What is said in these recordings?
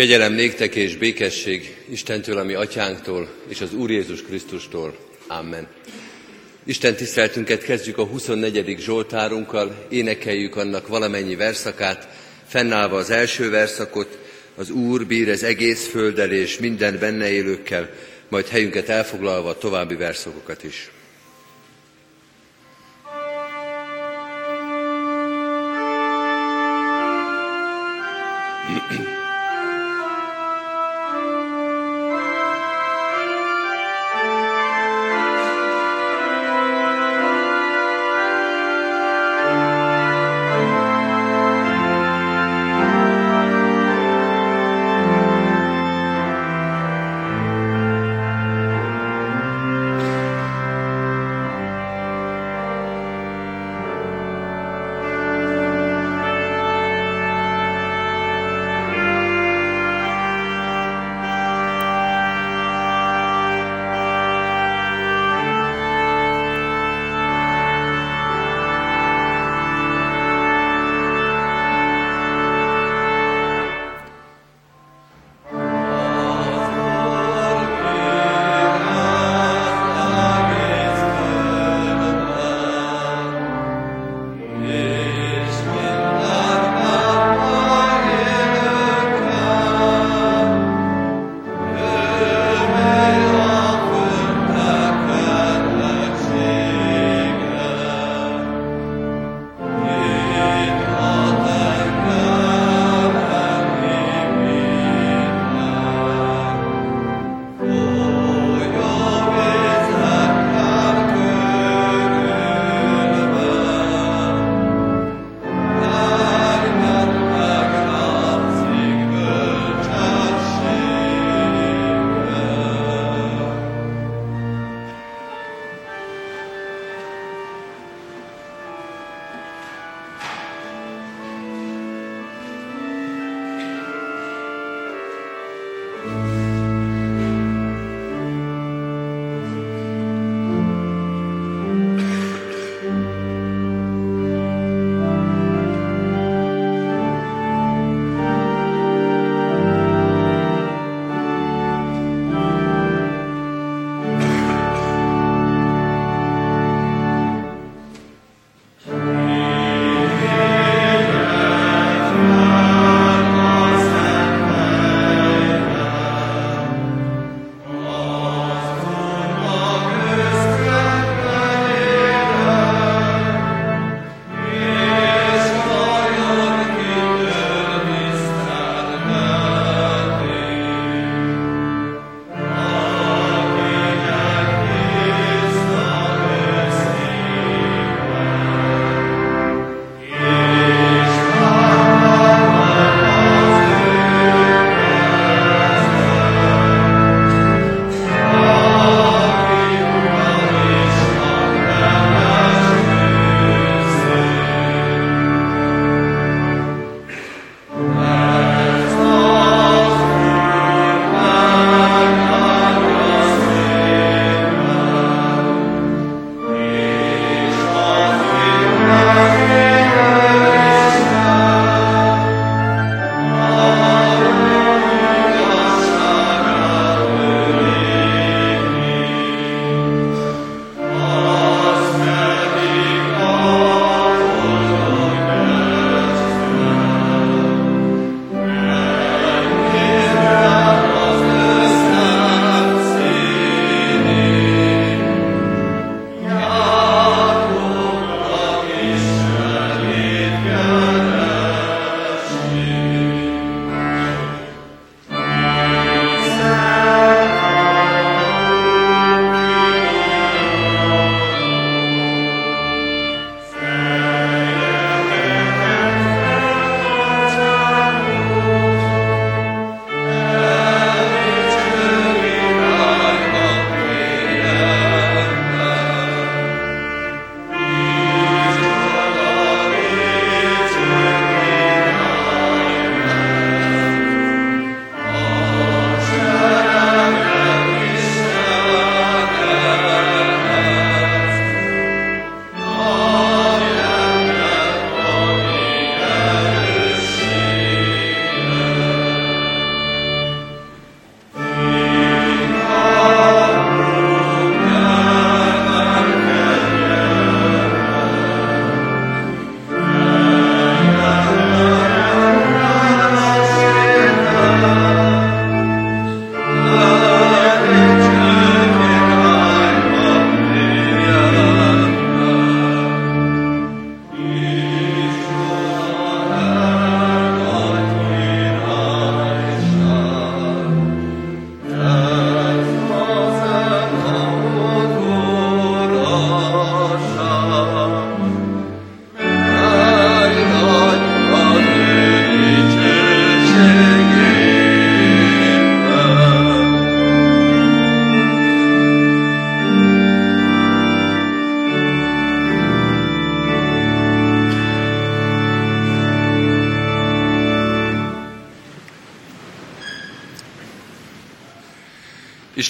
Kegyelem néktek és békesség Istentől, ami atyánktól, és az Úr Jézus Krisztustól. Amen. Isten tiszteltünket kezdjük a 24. Zsoltárunkkal, énekeljük annak valamennyi verszakát, fennállva az első verszakot, az Úr bír ez egész földdel és minden benne élőkkel, majd helyünket elfoglalva további verszakokat is.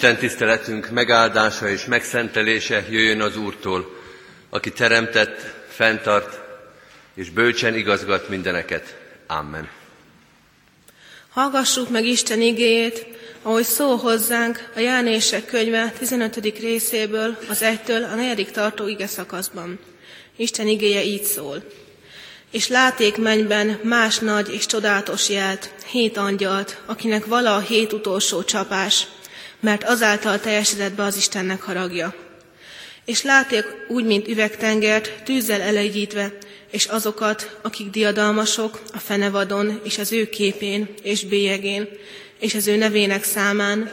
Isten tiszteletünk megáldása és megszentelése jöjjön az Úrtól, aki teremtett, fenntart és bölcsen igazgat mindeneket. Amen. Hallgassuk meg Isten igéjét, ahogy szól hozzánk a Jánések könyve 15. részéből, az 1-től a 4. tartó ige szakaszban. Isten igéje így szól. És láték mennyben más nagy és csodálatos jelt, hét angyalt, akinek vala a hét utolsó csapás, mert azáltal teljesedett be az Istennek haragja. És láték úgy, mint üvegtengert, tűzzel elegyítve, és azokat, akik diadalmasok a fenevadon és az ő képén és bélyegén, és az ő nevének számán,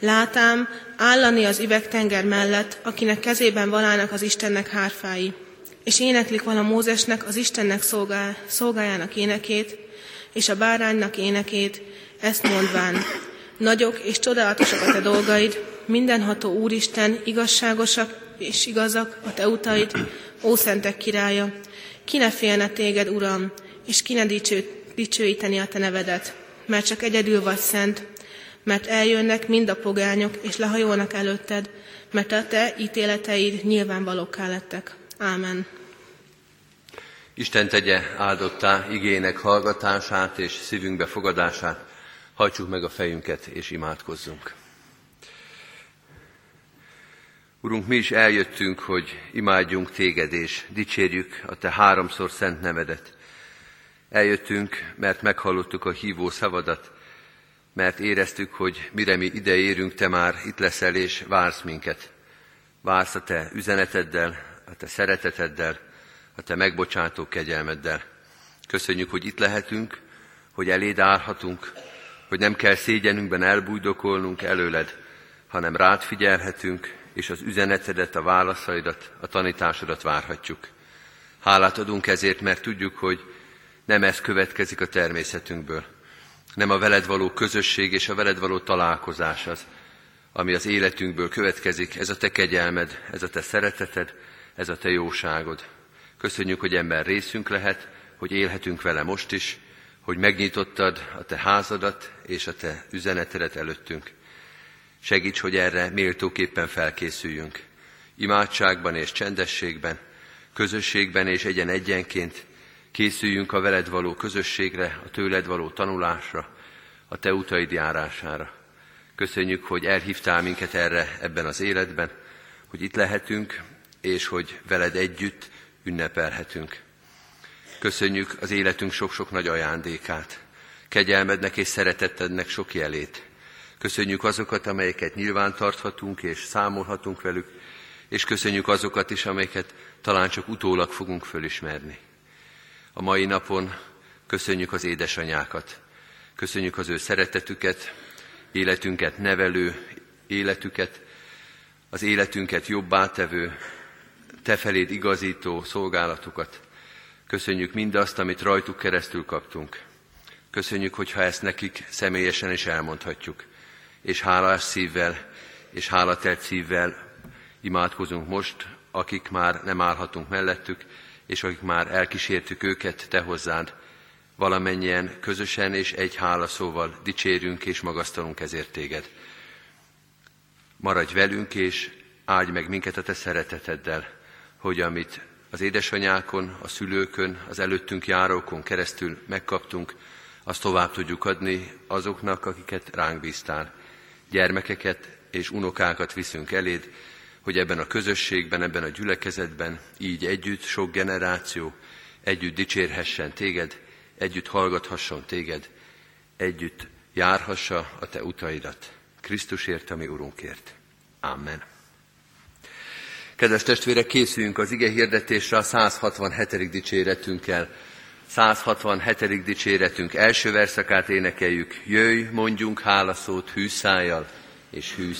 látám állani az üvegtenger mellett, akinek kezében valának az Istennek hárfái, és éneklik vala Mózesnek az Istennek szolgál, szolgájának énekét, és a báránynak énekét, ezt mondván, nagyok és csodálatosak a te dolgaid, mindenható Úristen, igazságosak és igazak a te utaid, ó szentek királya, ki ne félne téged, Uram, és ki ne dicső, dicsőíteni a te nevedet, mert csak egyedül vagy szent, mert eljönnek mind a pogányok, és lehajolnak előtted, mert a te ítéleteid nyilvánvalókká lettek. Ámen. Isten tegye áldottá igének hallgatását és szívünkbe fogadását. Hajtsuk meg a fejünket és imádkozzunk. Urunk, mi is eljöttünk, hogy imádjunk téged és dicsérjük a te háromszor szent nevedet. Eljöttünk, mert meghallottuk a hívó szavadat, mert éreztük, hogy mire mi ide érünk, te már itt leszel és vársz minket. Vársz a te üzeneteddel, a te szereteteddel, a te megbocsátó kegyelmeddel. Köszönjük, hogy itt lehetünk, hogy eléd állhatunk, hogy nem kell szégyenünkben elbújdokolnunk előled, hanem rád figyelhetünk, és az üzenetedet, a válaszaidat, a tanításodat várhatjuk. Hálát adunk ezért, mert tudjuk, hogy nem ez következik a természetünkből. Nem a veled való közösség és a veled való találkozás az, ami az életünkből következik. Ez a te kegyelmed, ez a te szereteted, ez a te jóságod. Köszönjük, hogy ember részünk lehet, hogy élhetünk vele most is, hogy megnyitottad a te házadat és a te üzenetedet előttünk. Segíts, hogy erre méltóképpen felkészüljünk. Imádságban és csendességben, közösségben és egyen egyenként készüljünk a veled való közösségre, a tőled való tanulásra, a te utaid járására. Köszönjük, hogy elhívtál minket erre ebben az életben, hogy itt lehetünk, és hogy veled együtt ünnepelhetünk. Köszönjük az életünk sok-sok nagy ajándékát, kegyelmednek és szeretetednek sok jelét. Köszönjük azokat, amelyeket nyilván tarthatunk és számolhatunk velük, és köszönjük azokat is, amelyeket talán csak utólag fogunk fölismerni. A mai napon köszönjük az édesanyákat, köszönjük az ő szeretetüket, életünket nevelő életüket, az életünket jobbá tevő, te feléd igazító szolgálatukat. Köszönjük mindazt, amit rajtuk keresztül kaptunk. Köszönjük, hogyha ezt nekik személyesen is elmondhatjuk és hálás szívvel és hálatelt szívvel imádkozunk most, akik már nem állhatunk mellettük, és akik már elkísértük őket te hozzád, valamennyien közösen és egy hálaszóval dicsérünk és magasztalunk ezért téged. Maradj velünk, és áldj meg minket a te szereteteddel, hogy amit az édesanyákon, a szülőkön, az előttünk járókon keresztül megkaptunk, azt tovább tudjuk adni azoknak, akiket ránk bíztál gyermekeket és unokákat viszünk eléd, hogy ebben a közösségben, ebben a gyülekezetben így együtt sok generáció együtt dicsérhessen téged, együtt hallgathasson téged, együtt járhassa a te utaidat. Krisztusért, ami Urunkért. Amen. Kedves testvérek, készüljünk az ige hirdetésre a 167. dicséretünkkel. 167. dicséretünk első verszakát énekeljük. Jöjj, mondjunk hálaszót hűszájjal és hű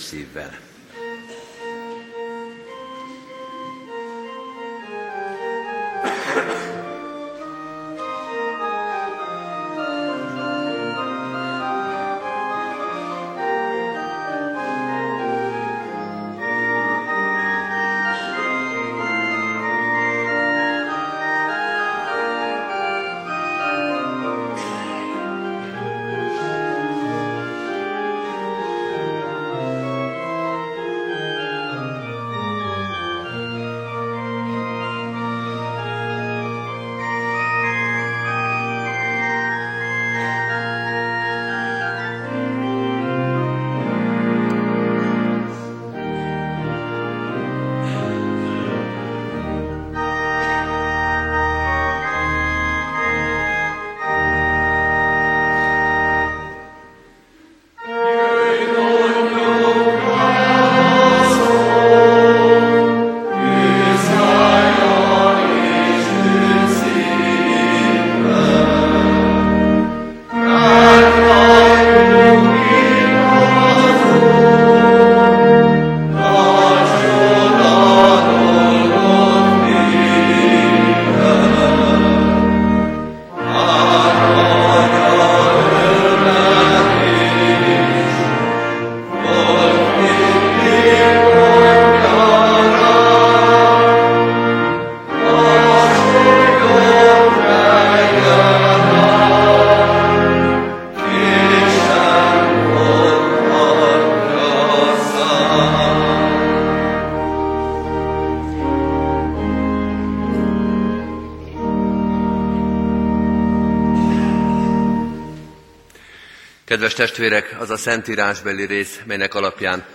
testvérek, az a szentírásbeli rész, melynek alapján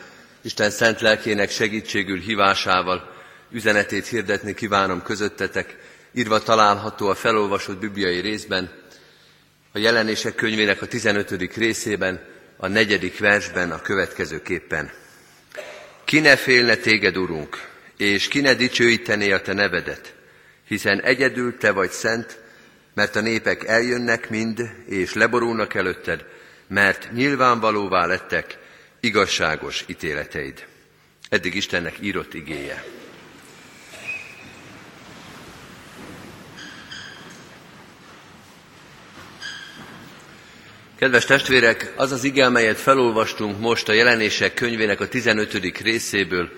Isten szent lelkének segítségül hívásával üzenetét hirdetni kívánom közöttetek, írva található a felolvasott bibliai részben, a jelenések könyvének a 15. részében, a negyedik versben a következőképpen. Ki ne félne téged, Urunk, és ki ne dicsőítené a te nevedet, hiszen egyedül te vagy szent, mert a népek eljönnek mind, és leborulnak előtted, mert nyilvánvalóvá lettek igazságos ítéleteid. Eddig Istennek írott igéje. Kedves testvérek, az az ige, amelyet felolvastunk most a jelenések könyvének a 15. részéből,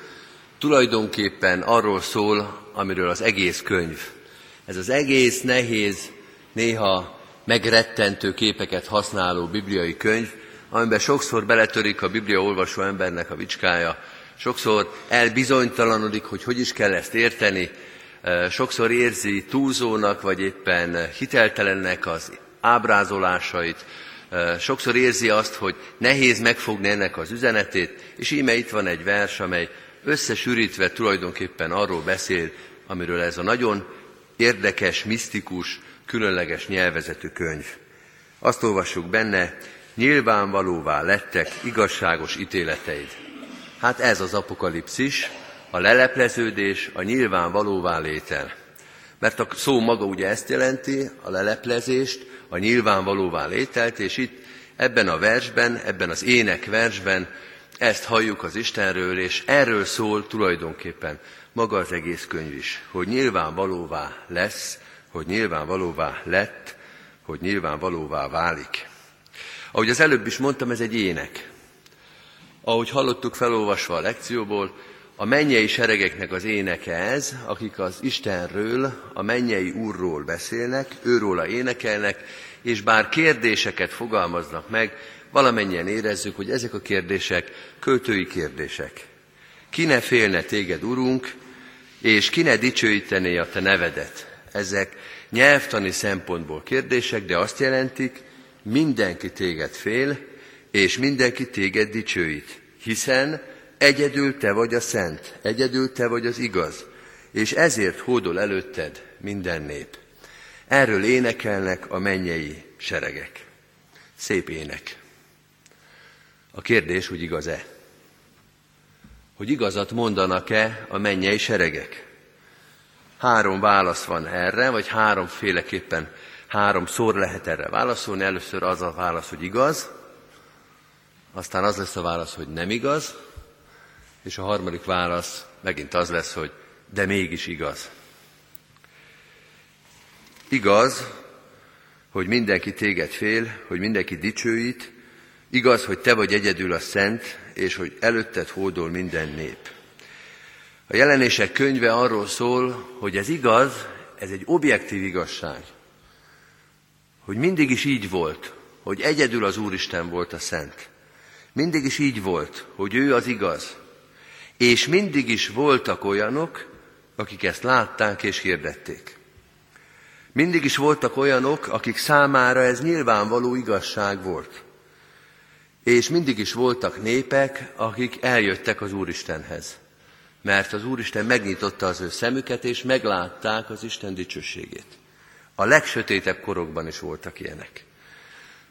tulajdonképpen arról szól, amiről az egész könyv. Ez az egész nehéz, néha megrettentő képeket használó bibliai könyv, amiben sokszor beletörik a Biblia olvasó embernek a vicskája, sokszor elbizonytalanodik, hogy hogy is kell ezt érteni, sokszor érzi túlzónak, vagy éppen hiteltelennek az ábrázolásait, sokszor érzi azt, hogy nehéz megfogni ennek az üzenetét, és íme itt van egy vers, amely összesűrítve tulajdonképpen arról beszél, amiről ez a nagyon érdekes, misztikus, különleges nyelvezetű könyv. Azt olvassuk benne, nyilvánvalóvá lettek igazságos ítéleteid. Hát ez az apokalipszis, a lelepleződés, a nyilvánvalóvá létel. Mert a szó maga ugye ezt jelenti, a leleplezést, a nyilvánvalóvá lételt, és itt ebben a versben, ebben az ének versben ezt halljuk az Istenről, és erről szól tulajdonképpen maga az egész könyv is, hogy nyilvánvalóvá lesz, hogy nyilvánvalóvá lett, hogy nyilvánvalóvá válik. Ahogy az előbb is mondtam, ez egy ének. Ahogy hallottuk felolvasva a lekcióból, a mennyei seregeknek az éneke ez, akik az Istenről, a mennyei Úrról beszélnek, őróla énekelnek, és bár kérdéseket fogalmaznak meg, valamennyien érezzük, hogy ezek a kérdések költői kérdések. Ki ne félne téged, Urunk, és ki ne dicsőítené a te nevedet. Ezek nyelvtani szempontból kérdések, de azt jelentik, mindenki téged fél, és mindenki téged dicsőít, hiszen Egyedül te vagy a szent, egyedül te vagy az igaz, és ezért hódol előtted minden nép. Erről énekelnek a mennyei seregek. Szép ének. A kérdés, hogy igaz-e? Hogy igazat mondanak-e a mennyei seregek? Három válasz van erre, vagy háromféleképpen háromszor lehet erre válaszolni. Először az a válasz, hogy igaz, aztán az lesz a válasz, hogy nem igaz, és a harmadik válasz megint az lesz, hogy de mégis igaz. Igaz, hogy mindenki téged fél, hogy mindenki dicsőít, igaz, hogy te vagy egyedül a szent, és hogy előtted hódol minden nép. A jelenések könyve arról szól, hogy ez igaz, ez egy objektív igazság. Hogy mindig is így volt, hogy egyedül az Úristen volt a szent. Mindig is így volt, hogy ő az igaz, és mindig is voltak olyanok, akik ezt látták és hirdették. Mindig is voltak olyanok, akik számára ez nyilvánvaló igazság volt. És mindig is voltak népek, akik eljöttek az Úristenhez. Mert az Úristen megnyitotta az ő szemüket, és meglátták az Isten dicsőségét. A legsötétebb korokban is voltak ilyenek.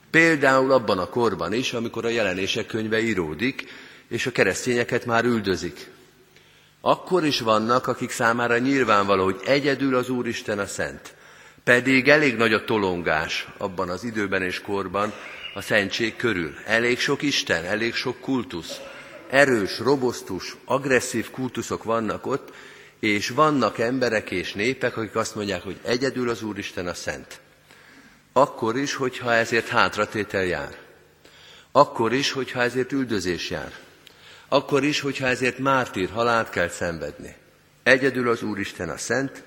Például abban a korban is, amikor a jelenések könyve íródik, és a keresztényeket már üldözik. Akkor is vannak, akik számára nyilvánvaló, hogy egyedül az Úristen a Szent. Pedig elég nagy a tolongás abban az időben és korban a szentség körül. Elég sok Isten, elég sok kultusz. Erős, robosztus, agresszív kultuszok vannak ott, és vannak emberek és népek, akik azt mondják, hogy egyedül az Úristen a Szent. Akkor is, hogyha ezért hátratétel jár. Akkor is, hogyha ezért üldözés jár. Akkor is, hogyha ezért mártír halált kell szenvedni. Egyedül az Úristen a szent,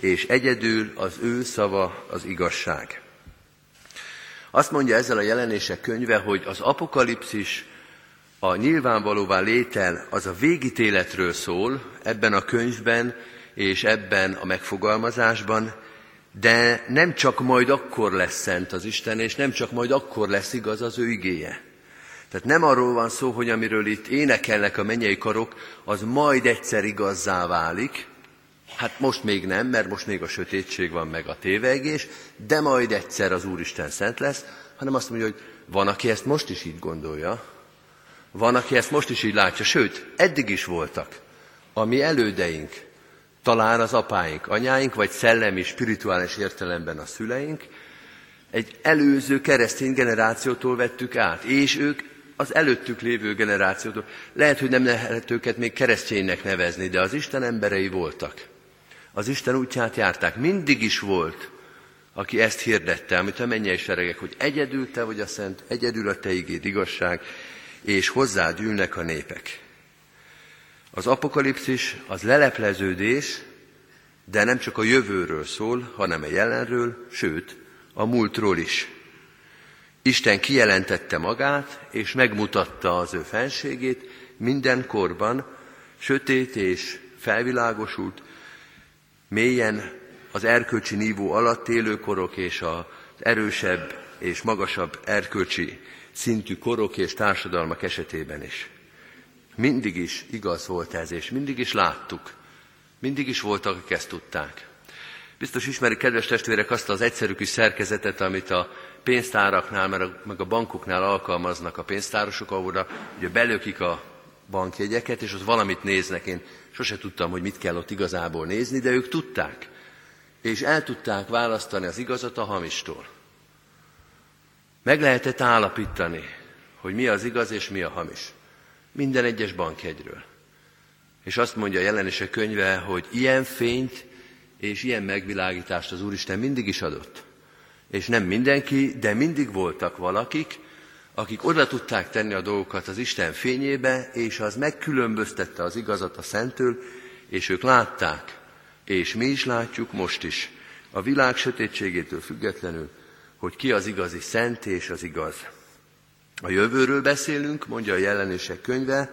és egyedül az ő szava az igazság. Azt mondja ezzel a jelenések könyve, hogy az apokalipszis a nyilvánvalóvá létel az a végítéletről szól ebben a könyvben és ebben a megfogalmazásban, De nem csak majd akkor lesz szent az Isten, és nem csak majd akkor lesz igaz az ő igéje. Tehát nem arról van szó, hogy amiről itt énekelnek a mennyei karok, az majd egyszer igazzá válik. Hát most még nem, mert most még a sötétség van meg a tévegés, de majd egyszer az Úristen szent lesz, hanem azt mondja, hogy van, aki ezt most is így gondolja, van, aki ezt most is így látja, sőt, eddig is voltak. A mi elődeink, talán az apáink, anyáink, vagy szellemi, spirituális értelemben a szüleink, egy előző keresztény generációtól vettük át, és ők az előttük lévő generációtól. Lehet, hogy nem lehet őket még kereszténynek nevezni, de az Isten emberei voltak. Az Isten útját járták. Mindig is volt, aki ezt hirdette, amit a mennyei seregek, hogy egyedül te vagy a szent, egyedül a te igéd igazság, és hozzád ülnek a népek. Az apokalipszis az lelepleződés, de nem csak a jövőről szól, hanem a jelenről, sőt, a múltról is. Isten kijelentette magát, és megmutatta az ő fenségét minden korban, sötét és felvilágosult, mélyen az erkölcsi nívó alatt élő korok és az erősebb és magasabb erkölcsi szintű korok és társadalmak esetében is. Mindig is igaz volt ez, és mindig is láttuk. Mindig is voltak, akik ezt tudták. Biztos ismerik, kedves testvérek, azt az egyszerű kis szerkezetet, amit a pénztáraknál, meg a bankoknál alkalmaznak a pénztárosok, ahol ugye belökik a bankjegyeket, és ott valamit néznek. Én sose tudtam, hogy mit kell ott igazából nézni, de ők tudták. És el tudták választani az igazat a hamistól. Meg lehetett állapítani, hogy mi az igaz és mi a hamis. Minden egyes bankjegyről. És azt mondja a jelenések könyve, hogy ilyen fényt és ilyen megvilágítást az Úristen mindig is adott. És nem mindenki, de mindig voltak valakik, akik oda tudták tenni a dolgokat az Isten fényébe, és az megkülönböztette az igazat a szentől, és ők látták, és mi is látjuk most is, a világ sötétségétől függetlenül, hogy ki az igazi szent és az igaz. A jövőről beszélünk, mondja a jelenések könyve,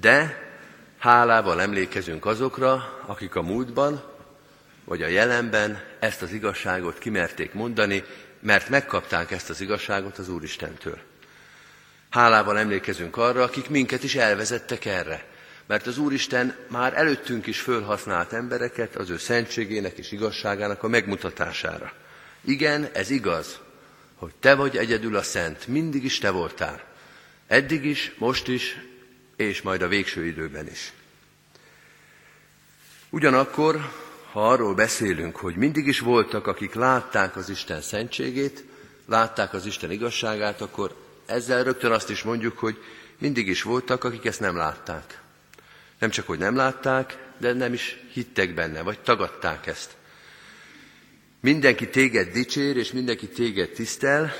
de hálával emlékezünk azokra, akik a múltban, vagy a jelenben ezt az igazságot kimerték mondani, mert megkapták ezt az igazságot az Úristentől. Hálával emlékezünk arra, akik minket is elvezettek erre, mert az Úristen már előttünk is fölhasznált embereket az ő szentségének és igazságának a megmutatására. Igen, ez igaz, hogy te vagy egyedül a szent, mindig is te voltál. Eddig is, most is, és majd a végső időben is. Ugyanakkor, ha arról beszélünk, hogy mindig is voltak, akik látták az Isten szentségét, látták az Isten igazságát, akkor ezzel rögtön azt is mondjuk, hogy mindig is voltak, akik ezt nem látták. Nem csak, hogy nem látták, de nem is hittek benne, vagy tagadták ezt. Mindenki téged dicsér, és mindenki téged tisztel.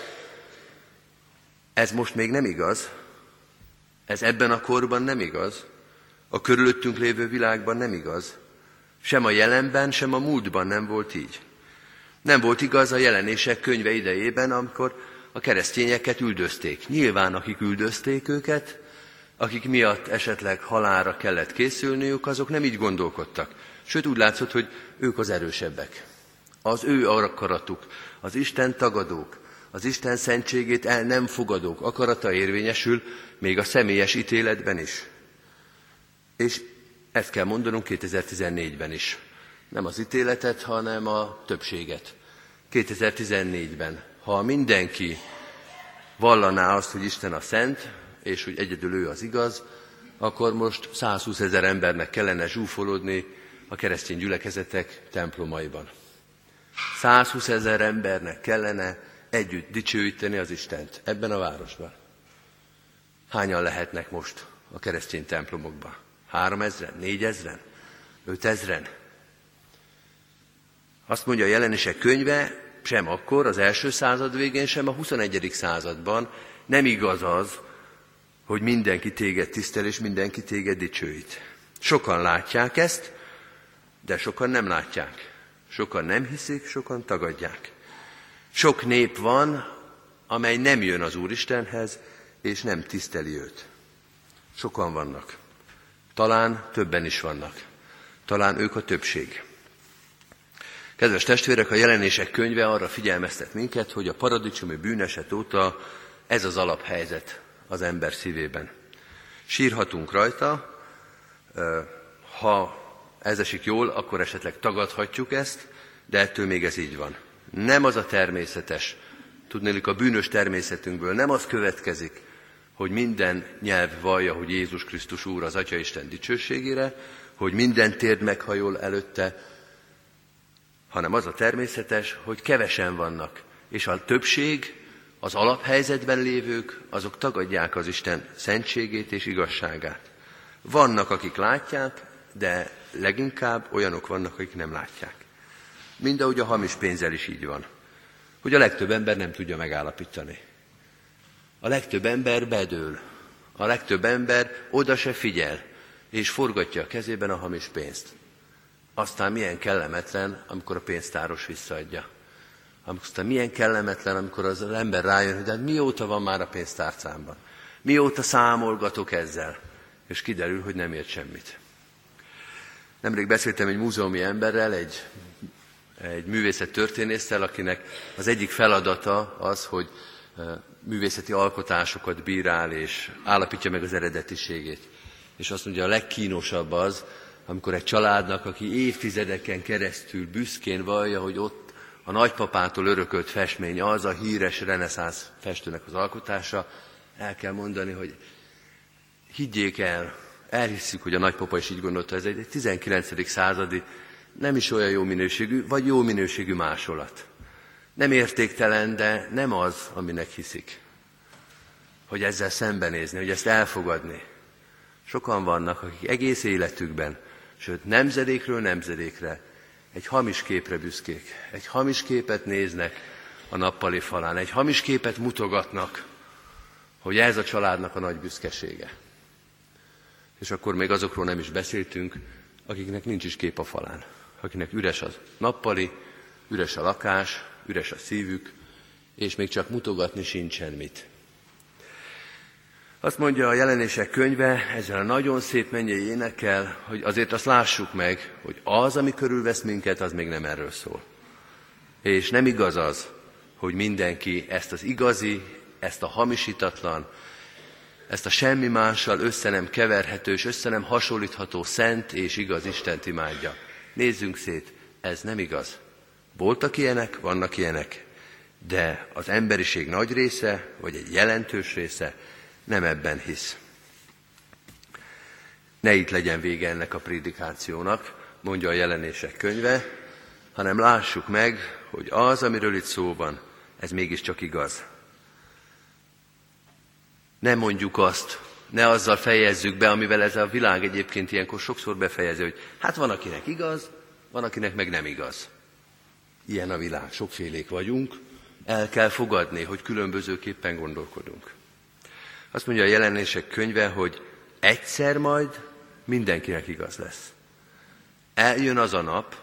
Ez most még nem igaz. Ez ebben a korban nem igaz. A körülöttünk lévő világban nem igaz. Sem a jelenben, sem a múltban nem volt így. Nem volt igaz a jelenések könyve idejében, amikor a keresztényeket üldözték. Nyilván, akik üldözték őket, akik miatt esetleg halára kellett készülniük, azok nem így gondolkodtak. Sőt, úgy látszott, hogy ők az erősebbek. Az ő akaratuk, az Isten tagadók, az Isten szentségét el nem fogadók akarata érvényesül, még a személyes ítéletben is. És ezt kell mondanunk 2014-ben is. Nem az ítéletet, hanem a többséget. 2014-ben, ha mindenki vallaná azt, hogy Isten a szent, és hogy egyedül ő az igaz, akkor most 120 ezer embernek kellene zsúfolódni a keresztény gyülekezetek templomaiban. 120 ezer embernek kellene együtt dicsőíteni az Istent ebben a városban. Hányan lehetnek most a keresztény templomokban? Három ezren? Négy ezren? Öt ezren? Azt mondja a jelenések könyve, sem akkor, az első század végén, sem a 21. században nem igaz az, hogy mindenki téged tisztel, és mindenki téged dicsőít. Sokan látják ezt, de sokan nem látják. Sokan nem hiszik, sokan tagadják. Sok nép van, amely nem jön az Úristenhez, és nem tiszteli őt. Sokan vannak. Talán többen is vannak. Talán ők a többség. Kedves testvérek, a jelenések könyve arra figyelmeztet minket, hogy a paradicsomi bűneset óta ez az alaphelyzet az ember szívében. Sírhatunk rajta, ha ez esik jól, akkor esetleg tagadhatjuk ezt, de ettől még ez így van. Nem az a természetes, tudnélik a bűnös természetünkből, nem az következik, hogy minden nyelv vallja, hogy Jézus Krisztus Úr az Atya Isten dicsőségére, hogy minden térd meghajol előtte, hanem az a természetes, hogy kevesen vannak, és a többség, az alaphelyzetben lévők, azok tagadják az Isten szentségét és igazságát. Vannak, akik látják, de leginkább olyanok vannak, akik nem látják. Mind ahogy a hamis pénzzel is így van. Hogy a legtöbb ember nem tudja megállapítani. A legtöbb ember bedől. A legtöbb ember oda se figyel, és forgatja a kezében a hamis pénzt. Aztán milyen kellemetlen, amikor a pénztáros visszaadja. Aztán milyen kellemetlen, amikor az ember rájön, hogy hát mióta van már a pénztárcámban. Mióta számolgatok ezzel. És kiderül, hogy nem ért semmit. Nemrég beszéltem egy múzeumi emberrel, egy, egy művészettörténésszel, akinek az egyik feladata az, hogy művészeti alkotásokat bírál és állapítja meg az eredetiségét. És azt mondja, a legkínosabb az, amikor egy családnak, aki évtizedeken keresztül büszkén vallja, hogy ott a nagypapától örökölt festmény az a híres reneszánsz festőnek az alkotása, el kell mondani, hogy higgyék el, elhisszük, hogy a nagypapa is így gondolta, ez egy 19. századi, nem is olyan jó minőségű, vagy jó minőségű másolat. Nem értéktelen, de nem az, aminek hiszik. Hogy ezzel szembenézni, hogy ezt elfogadni. Sokan vannak, akik egész életükben, sőt nemzedékről nemzedékre egy hamis képre büszkék. Egy hamis képet néznek a nappali falán, egy hamis képet mutogatnak, hogy ez a családnak a nagy büszkesége. És akkor még azokról nem is beszéltünk, akiknek nincs is kép a falán, akinek üres az nappali, üres a lakás, üres a szívük, és még csak mutogatni sincsen mit. Azt mondja a jelenések könyve ezzel a nagyon szép mennyei énekkel, hogy azért azt lássuk meg, hogy az, ami körülvesz minket, az még nem erről szól. És nem igaz az, hogy mindenki ezt az igazi, ezt a hamisítatlan, ezt a semmi mással össze nem keverhető és össze nem hasonlítható szent és igaz Istent imádja. Nézzünk szét, ez nem igaz. Voltak ilyenek, vannak ilyenek, de az emberiség nagy része, vagy egy jelentős része nem ebben hisz. Ne itt legyen vége ennek a prédikációnak, mondja a jelenések könyve, hanem lássuk meg, hogy az, amiről itt szó van, ez mégiscsak igaz. Ne mondjuk azt, ne azzal fejezzük be, amivel ez a világ egyébként ilyenkor sokszor befejezi, hogy hát van, akinek igaz, van, akinek meg nem igaz. Ilyen a világ, sokfélék vagyunk, el kell fogadni, hogy különbözőképpen gondolkodunk. Azt mondja a jelenések könyve, hogy egyszer majd mindenkinek igaz lesz. Eljön az a nap,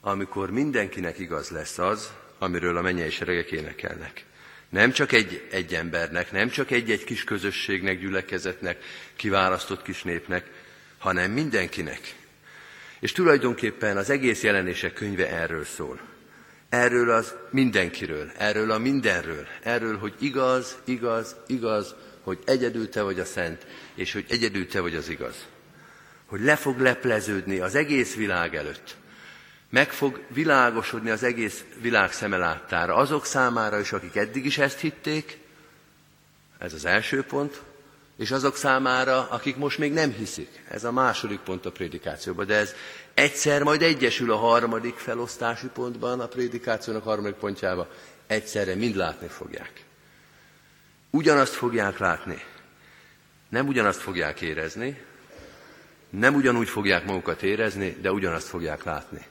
amikor mindenkinek igaz lesz az, amiről a mennyei seregek énekelnek. Nem csak egy, egy embernek, nem csak egy-egy kis közösségnek, gyülekezetnek, kiválasztott kis népnek, hanem mindenkinek. És tulajdonképpen az egész jelenések könyve erről szól. Erről az mindenkiről, erről a mindenről, erről, hogy igaz, igaz, igaz, hogy egyedül te vagy a szent, és hogy egyedül te vagy az igaz. Hogy le fog lepleződni az egész világ előtt. Meg fog világosodni az egész világ szemeláttára. Azok számára is, akik eddig is ezt hitték, ez az első pont, és azok számára, akik most még nem hiszik. Ez a második pont a prédikációban, de ez egyszer majd egyesül a harmadik felosztási pontban, a prédikációnak harmadik pontjába. Egyszerre mind látni fogják. Ugyanazt fogják látni. Nem ugyanazt fogják érezni, nem ugyanúgy fogják magukat érezni, de ugyanazt fogják látni.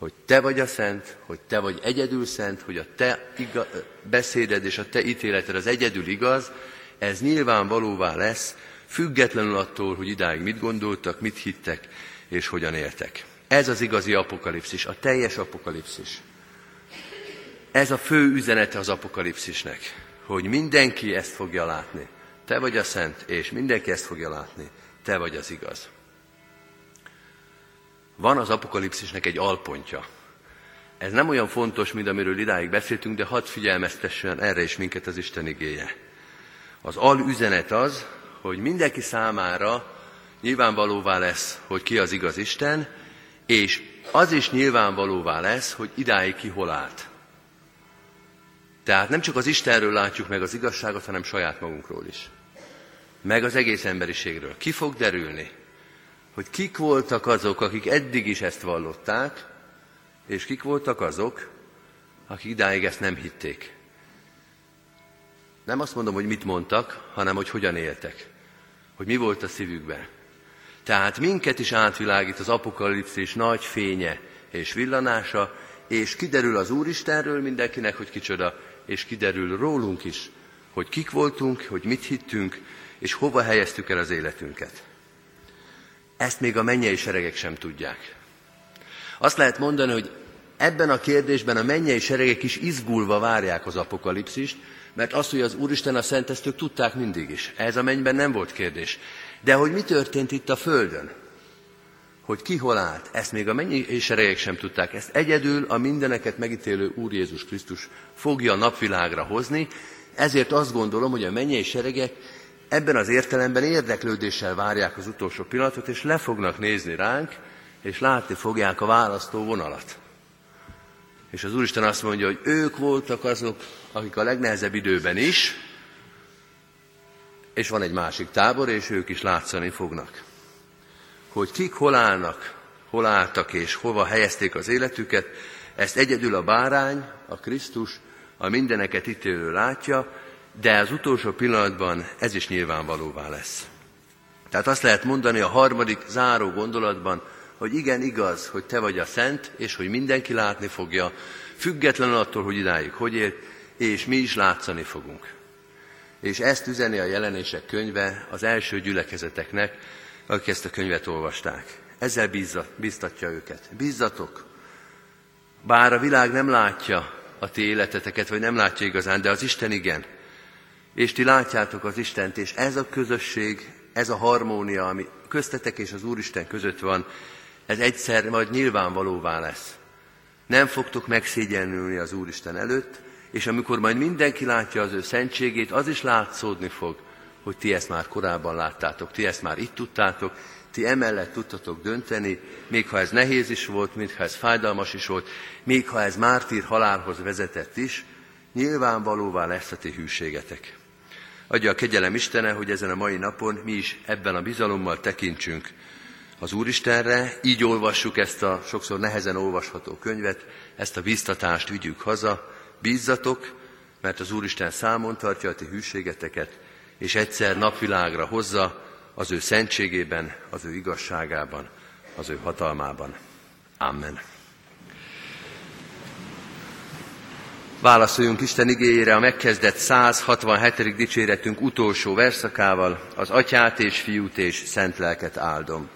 Hogy te vagy a szent, hogy te vagy egyedül szent, hogy a te iga, beszéded és a te ítéleted az egyedül igaz, ez nyilvánvalóvá lesz, függetlenül attól, hogy idáig mit gondoltak, mit hittek, és hogyan éltek. Ez az igazi apokalipszis, a teljes apokalipszis. Ez a fő üzenete az apokalipszisnek, hogy mindenki ezt fogja látni. Te vagy a szent, és mindenki ezt fogja látni. Te vagy az igaz. Van az apokalipszisnek egy alpontja. Ez nem olyan fontos, mint amiről idáig beszéltünk, de hadd figyelmeztessen erre is minket az Isten igéje. Az alüzenet az, hogy mindenki számára nyilvánvalóvá lesz, hogy ki az igaz Isten, és az is nyilvánvalóvá lesz, hogy idáig ki hol állt. Tehát nem csak az Istenről látjuk meg az igazságot, hanem saját magunkról is. Meg az egész emberiségről. Ki fog derülni, hogy kik voltak azok, akik eddig is ezt vallották, és kik voltak azok, akik idáig ezt nem hitték. Nem azt mondom, hogy mit mondtak, hanem hogy hogyan éltek. Hogy mi volt a szívükben. Tehát minket is átvilágít az apokalipszis nagy fénye és villanása, és kiderül az Úristenről mindenkinek, hogy kicsoda, és kiderül rólunk is, hogy kik voltunk, hogy mit hittünk, és hova helyeztük el az életünket. Ezt még a mennyei seregek sem tudják. Azt lehet mondani, hogy ebben a kérdésben a mennyei seregek is izgulva várják az apokalipszist, mert azt, hogy az Úristen a szentesztők tudták mindig is. Ez a mennyben nem volt kérdés. De hogy mi történt itt a Földön? Hogy ki hol állt, ezt még a mennyi seregek sem tudták. Ezt egyedül a mindeneket megítélő Úr Jézus Krisztus fogja a napvilágra hozni, ezért azt gondolom, hogy a mennyei seregek ebben az értelemben érdeklődéssel várják az utolsó pillanatot, és le fognak nézni ránk, és látni fogják a választó vonalat. És az Úristen azt mondja, hogy ők voltak azok, akik a legnehezebb időben is, és van egy másik tábor, és ők is látszani fognak. Hogy kik hol állnak, hol álltak és hova helyezték az életüket, ezt egyedül a bárány, a Krisztus, a mindeneket ítélő látja, de az utolsó pillanatban ez is nyilvánvalóvá lesz. Tehát azt lehet mondani a harmadik záró gondolatban, hogy igen, igaz, hogy te vagy a szent, és hogy mindenki látni fogja, függetlenül attól, hogy idáig hogy élt, és mi is látszani fogunk. És ezt üzeni a jelenések könyve az első gyülekezeteknek, akik ezt a könyvet olvasták. Ezzel bízza, bíztatja őket. Bízzatok! Bár a világ nem látja a ti életeteket, vagy nem látja igazán, de az Isten igen. És ti látjátok az Istent, és ez a közösség, ez a harmónia, ami köztetek és az Úristen között van, ez egyszer majd nyilvánvalóvá lesz. Nem fogtok megszégyenülni az Úristen előtt, és amikor majd mindenki látja az ő szentségét, az is látszódni fog, hogy ti ezt már korábban láttátok, ti ezt már itt tudtátok, ti emellett tudtatok dönteni, még ha ez nehéz is volt, még ha ez fájdalmas is volt, még ha ez mártír halálhoz vezetett is, nyilvánvalóvá lesz a ti hűségetek. Adja a kegyelem Istene, hogy ezen a mai napon mi is ebben a bizalommal tekintsünk az Úristenre, így olvassuk ezt a sokszor nehezen olvasható könyvet, ezt a biztatást vigyük haza, bízzatok, mert az Úristen számon tartja a ti hűségeteket, és egyszer napvilágra hozza az ő szentségében, az ő igazságában, az ő hatalmában. Amen. Válaszoljunk Isten igényére a megkezdett 167. dicséretünk utolsó verszakával, az atyát és fiút és szent lelket áldom.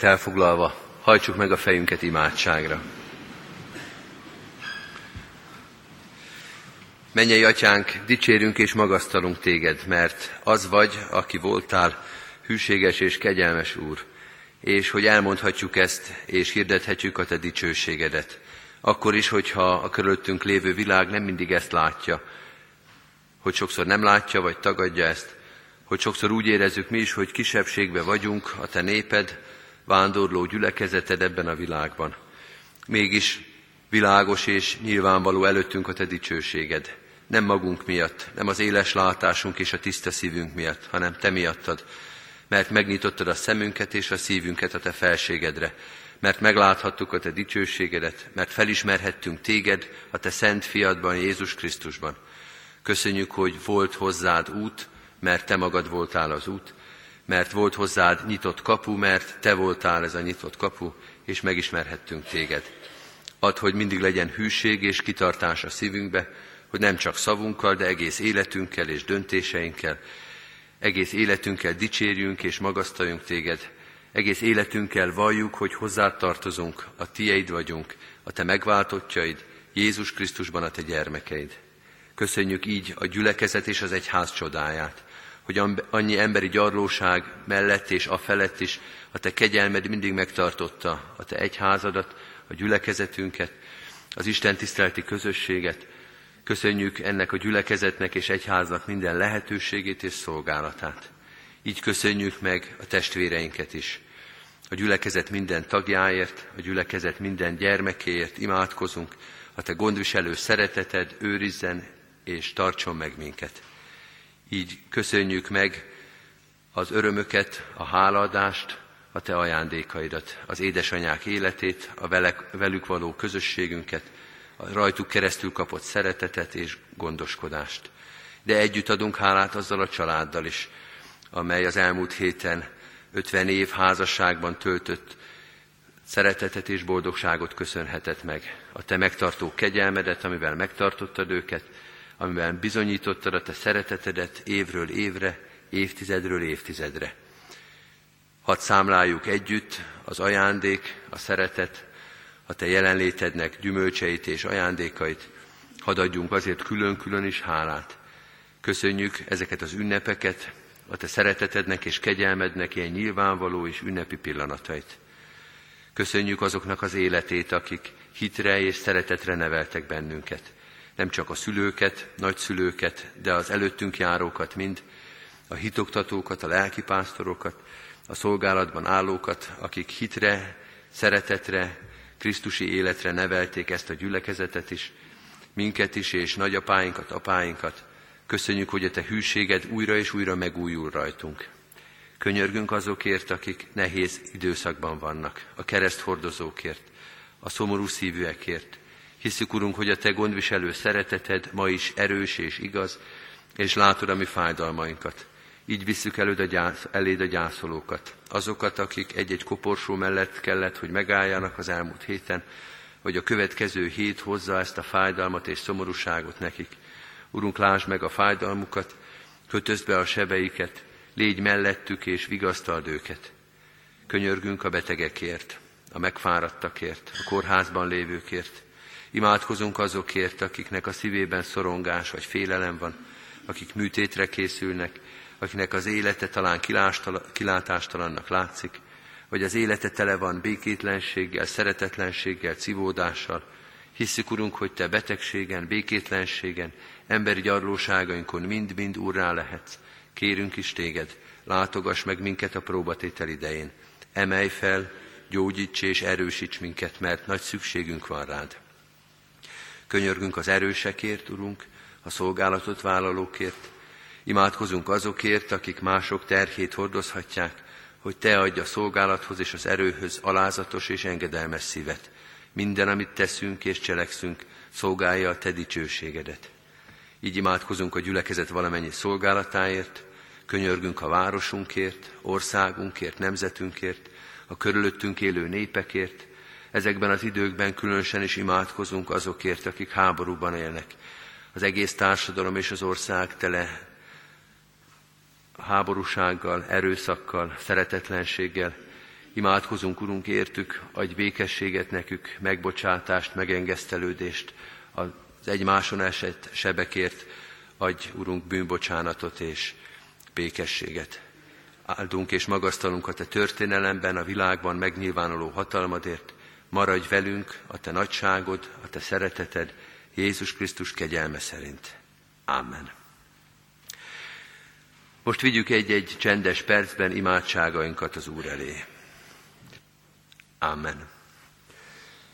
Helyünket elfoglalva, hajtsuk meg a fejünket imádságra. Mennyei atyánk, dicsérünk és magasztalunk téged, mert az vagy, aki voltál, hűséges és kegyelmes úr, és hogy elmondhatjuk ezt, és hirdethetjük a te dicsőségedet. Akkor is, hogyha a körülöttünk lévő világ nem mindig ezt látja, hogy sokszor nem látja, vagy tagadja ezt, hogy sokszor úgy érezzük mi is, hogy kisebbségbe vagyunk, a te néped, vándorló gyülekezeted ebben a világban. Mégis világos és nyilvánvaló előttünk a te dicsőséged. Nem magunk miatt, nem az éles látásunk és a tiszta szívünk miatt, hanem te miattad, mert megnyitottad a szemünket és a szívünket a te felségedre, mert megláthattuk a te dicsőségedet, mert felismerhettünk téged a te szent fiadban, Jézus Krisztusban. Köszönjük, hogy volt hozzád út, mert te magad voltál az út, mert volt hozzád nyitott kapu, mert te voltál ez a nyitott kapu, és megismerhettünk téged. Add, hogy mindig legyen hűség és kitartás a szívünkbe, hogy nem csak szavunkkal, de egész életünkkel és döntéseinkkel, egész életünkkel dicsérjünk és magasztaljunk téged, egész életünkkel valljuk, hogy hozzád tartozunk, a tieid vagyunk, a te megváltottjaid, Jézus Krisztusban a te gyermekeid. Köszönjük így a gyülekezet és az egyház csodáját, hogy annyi emberi gyarlóság mellett és a felett is a te kegyelmed mindig megtartotta a te egyházadat, a gyülekezetünket, az Isten tiszteleti közösséget. Köszönjük ennek a gyülekezetnek és egyháznak minden lehetőségét és szolgálatát. Így köszönjük meg a testvéreinket is. A gyülekezet minden tagjáért, a gyülekezet minden gyermekéért imádkozunk, a te gondviselő szereteted őrizzen és tartson meg minket. Így köszönjük meg az örömöket, a hálaadást, a te ajándékaidat, az édesanyák életét, a velük való közösségünket, a rajtuk keresztül kapott szeretetet és gondoskodást. De együtt adunk hálát azzal a családdal is, amely az elmúlt héten 50 év házasságban töltött szeretetet és boldogságot köszönhetett meg. A te megtartó kegyelmedet, amivel megtartottad őket, amiben bizonyítottad a te szeretetedet évről évre, évtizedről évtizedre. Hadd számláljuk együtt az ajándék, a szeretet, a te jelenlétednek gyümölcseit és ajándékait, hadd adjunk azért külön-külön is hálát. Köszönjük ezeket az ünnepeket, a te szeretetednek és kegyelmednek ilyen nyilvánvaló és ünnepi pillanatait. Köszönjük azoknak az életét, akik hitre és szeretetre neveltek bennünket nem csak a szülőket, nagyszülőket, de az előttünk járókat mind, a hitoktatókat, a lelkipásztorokat, a szolgálatban állókat, akik hitre, szeretetre, Krisztusi életre nevelték ezt a gyülekezetet is, minket is, és nagyapáinkat, apáinkat. Köszönjük, hogy a te hűséged újra és újra megújul rajtunk. Könyörgünk azokért, akik nehéz időszakban vannak, a kereszthordozókért, a szomorú szívűekért, Hiszük, Urunk, hogy a Te gondviselő szereteted ma is erős és igaz, és látod a mi fájdalmainkat. Így visszük előd a gyász, eléd a gyászolókat, azokat, akik egy-egy koporsó mellett kellett, hogy megálljanak az elmúlt héten, hogy a következő hét hozza ezt a fájdalmat és szomorúságot nekik. Urunk, lásd meg a fájdalmukat, kötözd be a sebeiket, légy mellettük és vigasztald őket. Könyörgünk a betegekért, a megfáradtakért, a kórházban lévőkért, Imádkozunk azokért, akiknek a szívében szorongás vagy félelem van, akik műtétre készülnek, akinek az élete talán kilátástalannak látszik, vagy az élete tele van békétlenséggel, szeretetlenséggel, civódással. Hisszük, Urunk, hogy Te betegségen, békétlenségen, emberi gyarlóságainkon mind-mind úrrá lehetsz. Kérünk is Téged, látogass meg minket a próbatétel idején. Emelj fel, gyógyíts és erősíts minket, mert nagy szükségünk van rád. Könyörgünk az erősekért, Urunk, a szolgálatot vállalókért. Imádkozunk azokért, akik mások terhét hordozhatják, hogy Te adj a szolgálathoz és az erőhöz alázatos és engedelmes szívet. Minden, amit teszünk és cselekszünk, szolgálja a Te dicsőségedet. Így imádkozunk a gyülekezet valamennyi szolgálatáért, könyörgünk a városunkért, országunkért, nemzetünkért, a körülöttünk élő népekért, Ezekben az időkben különösen is imádkozunk azokért, akik háborúban élnek. Az egész társadalom és az ország tele háborúsággal, erőszakkal, szeretetlenséggel. Imádkozunk, Urunk, értük, adj békességet nekük, megbocsátást, megengesztelődést, az egymáson esett sebekért, adj, Urunk, bűnbocsánatot és békességet. Áldunk és magasztalunk a Te történelemben, a világban megnyilvánuló hatalmadért, maradj velünk a Te nagyságod, a Te szereteted, Jézus Krisztus kegyelme szerint. Amen. Most vigyük egy-egy csendes percben imádságainkat az Úr elé. Amen.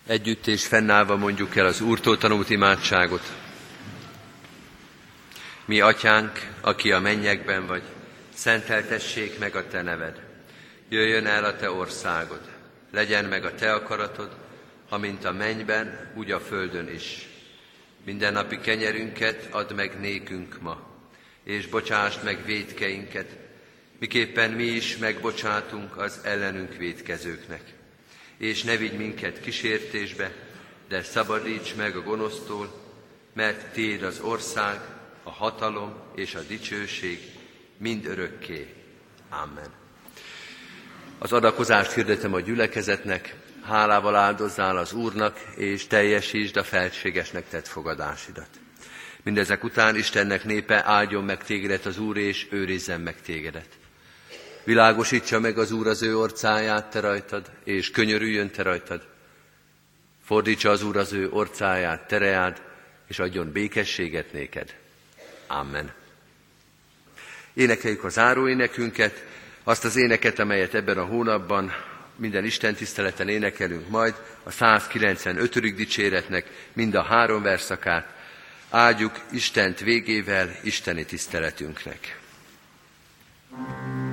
Együtt és fennállva mondjuk el az Úrtól tanult imádságot. Mi, Atyánk, aki a mennyekben vagy, szenteltessék meg a Te neved. Jöjjön el a Te országod, legyen meg a Te akaratod, amint a mennyben, úgy a földön is. Minden napi kenyerünket add meg nékünk ma, és bocsásd meg védkeinket, miképpen mi is megbocsátunk az ellenünk védkezőknek. És ne vigy minket kísértésbe, de szabadíts meg a gonosztól, mert Téd az ország, a hatalom és a dicsőség mind örökké. Amen. Az adakozást hirdetem a gyülekezetnek, hálával áldozzál az Úrnak, és teljesítsd a felségesnek tett fogadásidat. Mindezek után Istennek népe áldjon meg tégedet az Úr, és őrizzen meg tégedet. Világosítsa meg az Úr az ő orcáját te rajtad, és könyörüljön te rajtad. Fordítsa az Úr az ő orcáját tereád, és adjon békességet néked. Amen. Énekeljük az áróénekünket, azt az éneket, amelyet ebben a hónapban minden Isten tiszteleten énekelünk majd, a 195. dicséretnek mind a három verszakát, áldjuk Istent végével Isteni tiszteletünknek. thank you